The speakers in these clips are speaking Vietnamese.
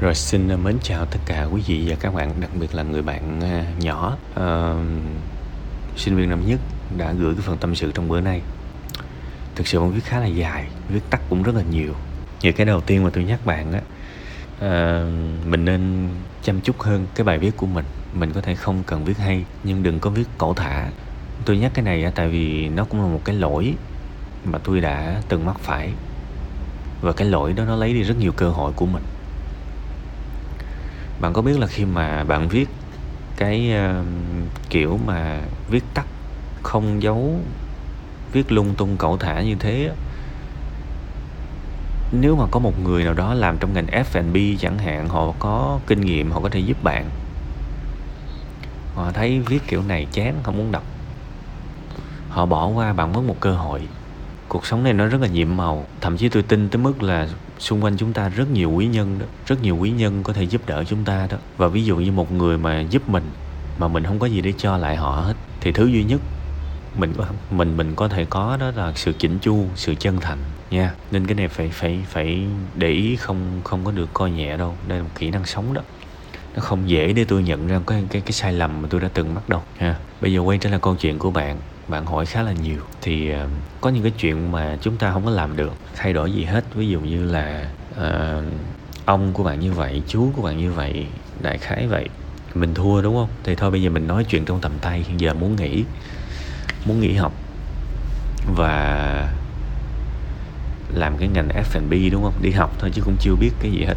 Rồi xin ờ, mến chào tất cả quý vị và các bạn, đặc biệt là người bạn ờ, nhỏ uh, sinh viên năm nhất đã gửi cái phần tâm sự trong bữa nay. Thực sự viết khá là dài, viết tắt cũng rất là nhiều. Như cái đầu tiên mà tôi nhắc bạn á, uh, mình nên chăm chút hơn cái bài viết của mình. Mình có thể không cần viết hay, nhưng đừng có viết cổ thả. Tôi nhắc cái này á, tại vì nó cũng là một cái lỗi mà tôi đã từng mắc phải và cái lỗi đó nó lấy đi rất nhiều cơ hội của mình bạn có biết là khi mà bạn viết cái uh, kiểu mà viết tắt không dấu viết lung tung cẩu thả như thế nếu mà có một người nào đó làm trong ngành F&B chẳng hạn họ có kinh nghiệm họ có thể giúp bạn. Họ thấy viết kiểu này chán không muốn đọc. Họ bỏ qua bạn mất một cơ hội. Cuộc sống này nó rất là nhiệm màu. Thậm chí tôi tin tới mức là xung quanh chúng ta rất nhiều quý nhân đó, rất nhiều quý nhân có thể giúp đỡ chúng ta đó. Và ví dụ như một người mà giúp mình, mà mình không có gì để cho lại họ hết, thì thứ duy nhất mình có, mình mình có thể có đó là sự chỉnh chu, sự chân thành, nha. Nên cái này phải phải phải để ý, không không có được coi nhẹ đâu. Đây là một kỹ năng sống đó. Nó không dễ để tôi nhận ra cái cái cái sai lầm mà tôi đã từng mắc đâu ha bây giờ quay trở lại câu chuyện của bạn bạn hỏi khá là nhiều. Thì uh, có những cái chuyện mà chúng ta không có làm được thay đổi gì hết. Ví dụ như là uh, ông của bạn như vậy chú của bạn như vậy đại khái vậy mình thua đúng không? Thì thôi bây giờ mình nói chuyện trong tầm tay hiện giờ muốn nghỉ muốn nghỉ học và làm cái ngành F&B đúng không? Đi học thôi chứ cũng chưa biết cái gì hết.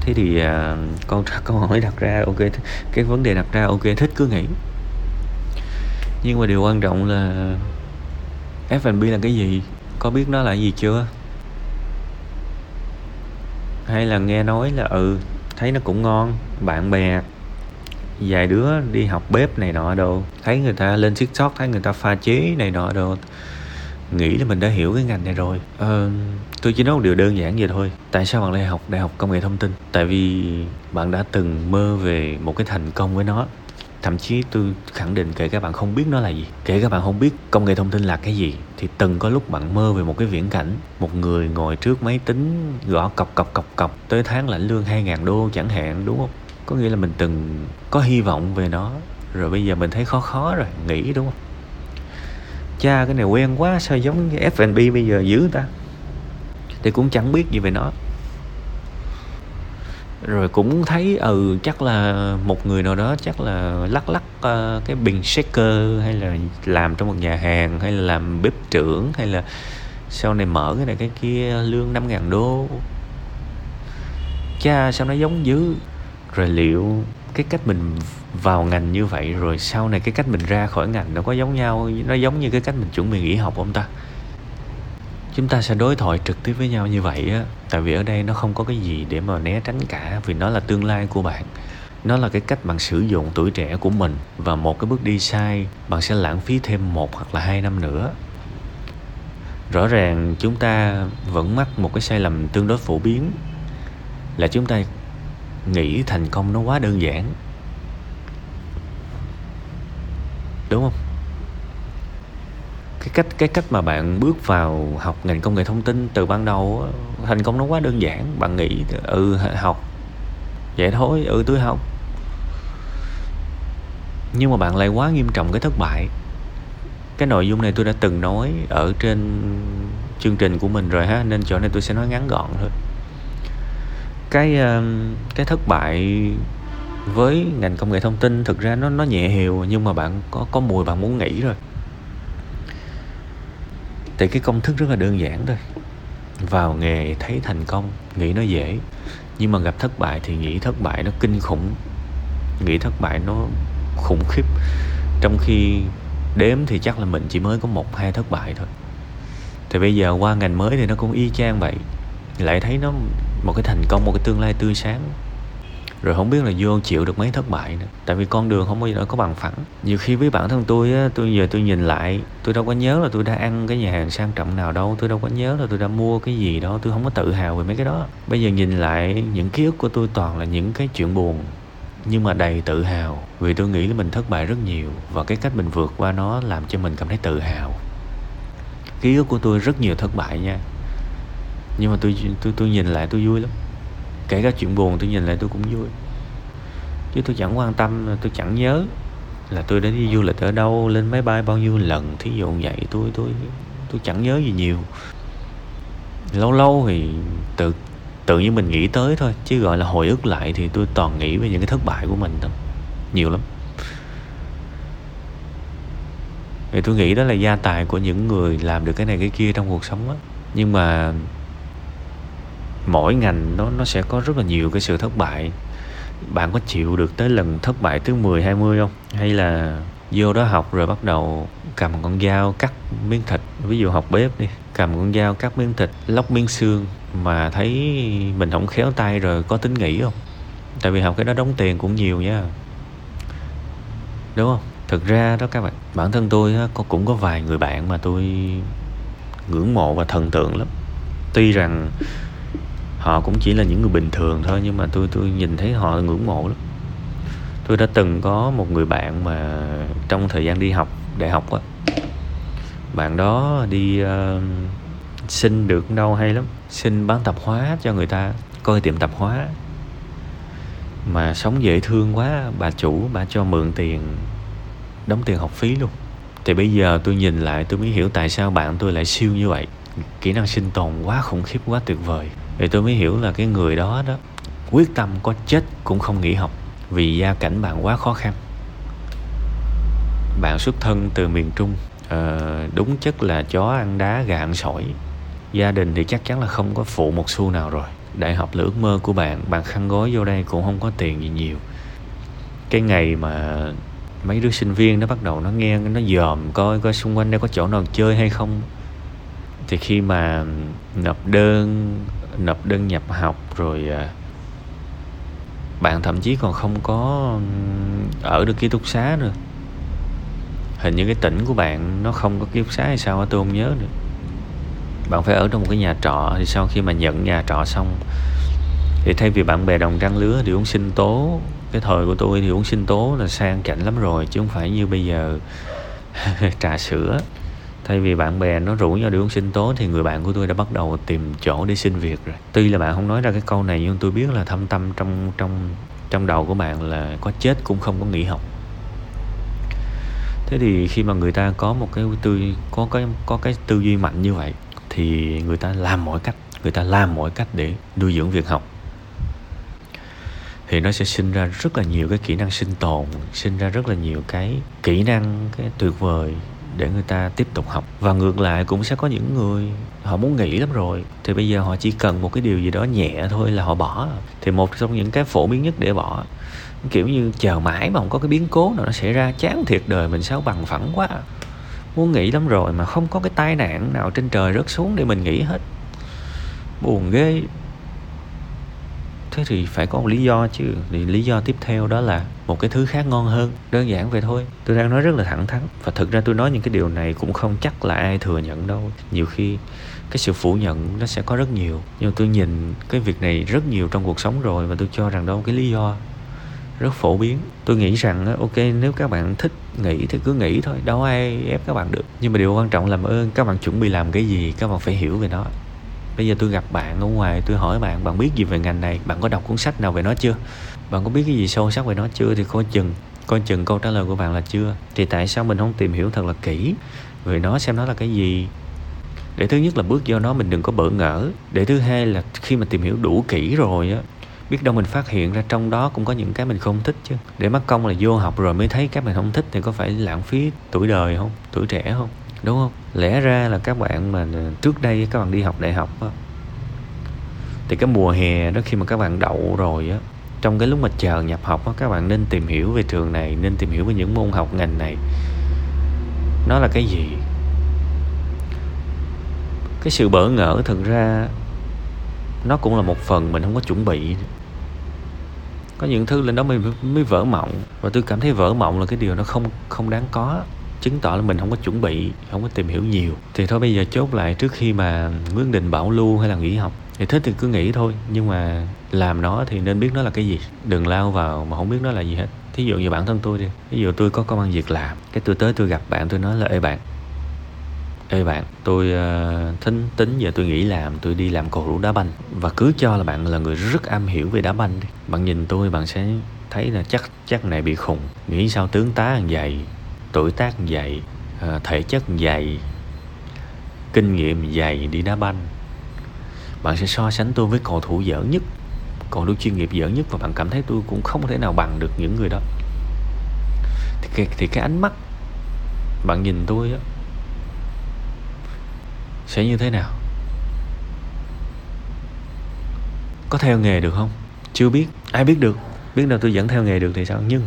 Thế thì uh, con câu hỏi đặt ra ok cái vấn đề đặt ra ok thích cứ nghỉ nhưng mà điều quan trọng là F&B là cái gì? Có biết nó là gì chưa? Hay là nghe nói là ừ thấy nó cũng ngon bạn bè vài đứa đi học bếp này nọ đồ thấy người ta lên tiktok thấy người ta pha chế này nọ đồ nghĩ là mình đã hiểu cái ngành này rồi. Ờ, tôi chỉ nói một điều đơn giản vậy thôi. Tại sao bạn lại học đại học công nghệ thông tin? Tại vì bạn đã từng mơ về một cái thành công với nó thậm chí tôi khẳng định kể các bạn không biết nó là gì. Kể các bạn không biết công nghệ thông tin là cái gì, thì từng có lúc bạn mơ về một cái viễn cảnh, một người ngồi trước máy tính gõ cọc cọc cọc cọc, tới tháng lãnh lương 2.000 đô chẳng hạn, đúng không? Có nghĩa là mình từng có hy vọng về nó, rồi bây giờ mình thấy khó khó rồi, nghĩ đúng không? Cha, cái này quen quá, sao giống cái F&B bây giờ dữ ta? Thì cũng chẳng biết gì về nó rồi cũng thấy ừ chắc là một người nào đó chắc là lắc lắc uh, cái bình shaker hay là làm trong một nhà hàng hay là làm bếp trưởng hay là sau này mở cái này cái kia lương 5 ngàn đô. Cha sao nó giống dữ? Rồi liệu cái cách mình vào ngành như vậy rồi sau này cái cách mình ra khỏi ngành nó có giống nhau nó giống như cái cách mình chuẩn bị nghỉ học không ta? Chúng ta sẽ đối thoại trực tiếp với nhau như vậy á, tại vì ở đây nó không có cái gì để mà né tránh cả, vì nó là tương lai của bạn. Nó là cái cách bạn sử dụng tuổi trẻ của mình, và một cái bước đi sai, bạn sẽ lãng phí thêm một hoặc là hai năm nữa. Rõ ràng chúng ta vẫn mắc một cái sai lầm tương đối phổ biến, là chúng ta nghĩ thành công nó quá đơn giản. Đúng không? Cái cách cái cách mà bạn bước vào học ngành công nghệ thông tin từ ban đầu thành công nó quá đơn giản. Bạn nghĩ ừ học, vậy thôi ừ tôi học. Nhưng mà bạn lại quá nghiêm trọng cái thất bại. Cái nội dung này tôi đã từng nói ở trên chương trình của mình rồi ha, nên chỗ này tôi sẽ nói ngắn gọn thôi. Cái um, cái thất bại với ngành công nghệ thông tin thực ra nó nó nhẹ hiều nhưng mà bạn có có mùi bạn muốn nghỉ rồi thì cái công thức rất là đơn giản thôi. Vào nghề thấy thành công, nghĩ nó dễ. Nhưng mà gặp thất bại thì nghĩ thất bại nó kinh khủng. Nghĩ thất bại nó khủng khiếp. Trong khi đếm thì chắc là mình chỉ mới có một, hai thất bại thôi. Thì bây giờ qua ngành mới thì nó cũng y chang vậy. Lại thấy nó một cái thành công, một cái tương lai tươi sáng rồi không biết là vô chịu được mấy thất bại nữa. Tại vì con đường không bao giờ có bằng phẳng. Nhiều khi với bản thân tôi á tôi giờ tôi nhìn lại tôi đâu có nhớ là tôi đã ăn cái nhà hàng sang trọng nào đâu. Tôi đâu có nhớ là tôi đã mua cái gì đó, tôi không có tự hào về mấy cái đó. Bây giờ nhìn lại những ký ức của tôi toàn là những cái chuyện buồn nhưng mà đầy tự hào. Vì tôi nghĩ là mình thất bại rất nhiều và cái cách mình vượt qua nó làm cho mình cảm thấy tự hào. Ký ức của tôi rất nhiều thất bại nha. Nhưng mà tôi tôi tôi nhìn lại tôi vui lắm kể cả chuyện buồn tôi nhìn lại tôi cũng vui. Chứ tôi chẳng quan tâm, tôi chẳng nhớ là tôi đã đi du lịch ở đâu, lên máy bay bao nhiêu lần. Thí dụ vậy, tôi tôi tôi chẳng nhớ gì nhiều. Lâu lâu thì tự tự nhiên mình nghĩ tới thôi, chứ gọi là hồi ức lại thì tôi toàn nghĩ về những cái thất bại của mình thôi. Nhiều lắm. Thì tôi nghĩ đó là gia tài của những người làm được cái này cái kia trong cuộc sống á. Nhưng mà mỗi ngành nó nó sẽ có rất là nhiều cái sự thất bại. Bạn có chịu được tới lần thất bại thứ 10 20 không? Hay là vô đó học rồi bắt đầu cầm con dao cắt miếng thịt? Ví dụ học bếp đi, cầm con dao cắt miếng thịt, lóc miếng xương mà thấy mình không khéo tay rồi có tính nghỉ không? Tại vì học cái đó đóng tiền cũng nhiều nha. Đúng không? Thực ra đó các bạn, bản thân tôi có, cũng có vài người bạn mà tôi ngưỡng mộ và thần tượng lắm. Tuy rằng họ cũng chỉ là những người bình thường thôi nhưng mà tôi tôi nhìn thấy họ ngưỡng mộ lắm. Tôi đã từng có một người bạn mà trong thời gian đi học đại học á bạn đó đi uh, xin được đâu hay lắm xin bán tạp hóa cho người ta coi tiệm tạp hóa. Mà sống dễ thương quá bà chủ bà cho mượn tiền đóng tiền học phí luôn. Thì bây giờ tôi nhìn lại tôi mới hiểu tại sao bạn tôi lại siêu như vậy. Kỹ năng sinh tồn quá khủng khiếp quá tuyệt vời thì tôi mới hiểu là cái người đó đó quyết tâm có chết cũng không nghỉ học vì gia cảnh bạn quá khó khăn. Bạn xuất thân từ miền trung à, đúng chất là chó ăn đá gà ăn sỏi. Gia đình thì chắc chắn là không có phụ một xu nào rồi. Đại học là ước mơ của bạn bạn khăn gói vô đây cũng không có tiền gì nhiều. Cái ngày mà mấy đứa sinh viên nó bắt đầu nó nghe nó dòm coi coi xung quanh đây có chỗ nào chơi hay không. Thì khi mà nộp đơn nộp đơn nhập học rồi à, bạn thậm chí còn không có ở được ký túc xá nữa. Hình như cái tỉnh của bạn nó không có ký túc xá hay sao tôi không nhớ nữa. Bạn phải ở trong một cái nhà trọ, thì sau khi mà nhận nhà trọ xong, thì thay vì bạn bè đồng trang lứa thì uống sinh tố, cái thời của tôi thì uống sinh tố là sang chảnh lắm rồi, chứ không phải như bây giờ trà sữa thay vì bạn bè nó rủ nhau đi uống sinh tố thì người bạn của tôi đã bắt đầu tìm chỗ để xin việc rồi. Tuy là bạn không nói ra cái câu này nhưng tôi biết là thâm tâm trong trong trong đầu của bạn là có chết cũng không có nghỉ học. Thế thì khi mà người ta có một cái tư, có cái có cái tư duy mạnh như vậy thì người ta làm mọi cách, người ta làm mọi cách để nuôi dưỡng việc học. Thì nó sẽ sinh ra rất là nhiều cái kỹ năng sinh tồn, sinh ra rất là nhiều cái kỹ năng, cái tuyệt vời để người ta tiếp tục học. Và ngược lại cũng sẽ có những người họ muốn nghỉ lắm rồi, thì bây giờ họ chỉ cần một cái điều gì đó nhẹ thôi là họ bỏ. Thì một trong những cái phổ biến nhất để bỏ, kiểu như chờ mãi mà không có cái biến cố nào nó xảy ra, chán thiệt đời mình sao bằng phẳng quá. Muốn nghỉ lắm rồi mà không có cái tai nạn nào trên trời rớt xuống để mình nghỉ hết. Buồn ghê thế thì phải có một lý do chứ. Thì lý do tiếp theo đó là một cái thứ khác ngon hơn. Đơn giản vậy thôi. Tôi đang nói rất là thẳng thắn. Và thực ra tôi nói những cái điều này cũng không chắc là ai thừa nhận đâu. Nhiều khi cái sự phủ nhận nó sẽ có rất nhiều. Nhưng tôi nhìn cái việc này rất nhiều trong cuộc sống rồi và tôi cho rằng đâu cái lý do rất phổ biến. Tôi nghĩ rằng ok, nếu các bạn thích nghĩ thì cứ nghĩ thôi. Đâu ai ép các bạn được. Nhưng mà điều quan trọng làm ơn. Các bạn chuẩn bị làm cái gì, các bạn phải hiểu về nó bây giờ tôi gặp bạn ở ngoài, tôi hỏi bạn bạn biết gì về ngành này? Bạn có đọc cuốn sách nào về nó chưa? Bạn có biết cái gì sâu sắc về nó chưa? Thì coi chừng coi chừng câu trả lời của bạn là chưa. Thì tại sao mình không tìm hiểu thật là kỹ? Về nó xem nó là cái gì? Để thứ nhất là bước vô nó mình đừng có bỡ ngỡ. Để thứ hai là khi mà tìm hiểu đủ kỹ rồi á, biết đâu mình phát hiện ra trong đó cũng có những cái mình không thích chứ. Để mắc công là vô học rồi mới thấy cái mình không thích thì có phải lãng phí tuổi đời không? Tuổi trẻ không? Đúng không? Lẽ ra là các bạn mà trước đây các bạn đi học đại học á, thì cái mùa hè đó khi mà các bạn đậu rồi á, trong cái lúc mà chờ nhập học á, các bạn nên tìm hiểu về trường này, nên tìm hiểu về những môn học ngành này. Nó là cái gì? Cái sự bỡ ngỡ thực ra nó cũng là một phần mình không có chuẩn bị. Có những thứ lên đó mới mới vỡ mộng, và tôi cảm thấy vỡ mộng là cái điều nó không không đáng có chứng tỏ là mình không có chuẩn bị không có tìm hiểu nhiều. Thì thôi bây giờ chốt lại trước khi mà quyết định bảo lưu hay là nghỉ học. Thì thích thì cứ nghĩ thôi nhưng mà làm nó thì nên biết nó là cái gì. Đừng lao vào mà không biết nó là gì hết. Thí dụ như bản thân tôi đi ví dụ tôi có công ăn việc làm cái tôi tới tôi gặp bạn tôi nói là ê bạn ê bạn tôi uh, thính tính giờ tôi nghỉ làm tôi đi làm cầu thủ đá banh. Và cứ cho là bạn là người rất am hiểu về đá banh đi. Bạn nhìn tôi bạn sẽ thấy là chắc chắc này bị khùng. Nghĩ sao tướng tá ăn dày tuổi tác dày, ờ, thể chất dày, kinh nghiệm dày đi đá banh. Bạn sẽ so sánh tôi với cầu thủ dở nhất cầu thủ chuyên nghiệp dở nhất và bạn cảm thấy tôi cũng không thể nào bằng được những người đó. Thì cái, thì cái ánh mắt bạn nhìn tôi đó, sẽ như thế nào? Có theo nghề được không? Chưa biết. Ai biết được? Biết đâu tôi vẫn theo nghề được thì sao? Nhưng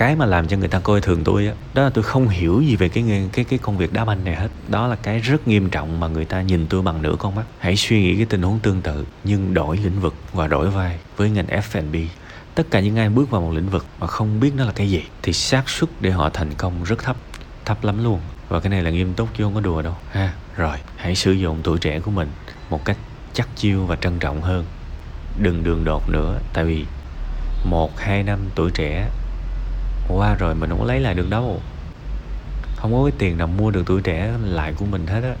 cái mà làm cho người ta coi thường tôi á, đó là tôi không hiểu gì về cái nghề cái cái công việc đá banh này hết. Đó là cái rất nghiêm trọng mà người ta nhìn tôi bằng nửa con mắt. Hãy suy nghĩ cái tình huống tương tự, nhưng đổi lĩnh vực và đổi vai với ngành F&B tất cả những ai bước vào một lĩnh vực mà không biết nó là cái gì thì xác suất để họ thành công rất thấp thấp lắm luôn. Và cái này là nghiêm túc chứ không có đùa đâu. Ha, rồi, hãy sử dụng tuổi trẻ của mình một cách chắc chiêu và trân trọng hơn. Đừng đường đột nữa, tại vì một, hai năm tuổi trẻ qua rồi mình không có lấy lại được đâu. Không có cái tiền nào mua được tuổi trẻ lại của mình hết á.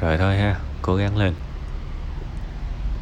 Rồi thôi ha, cố gắng lên.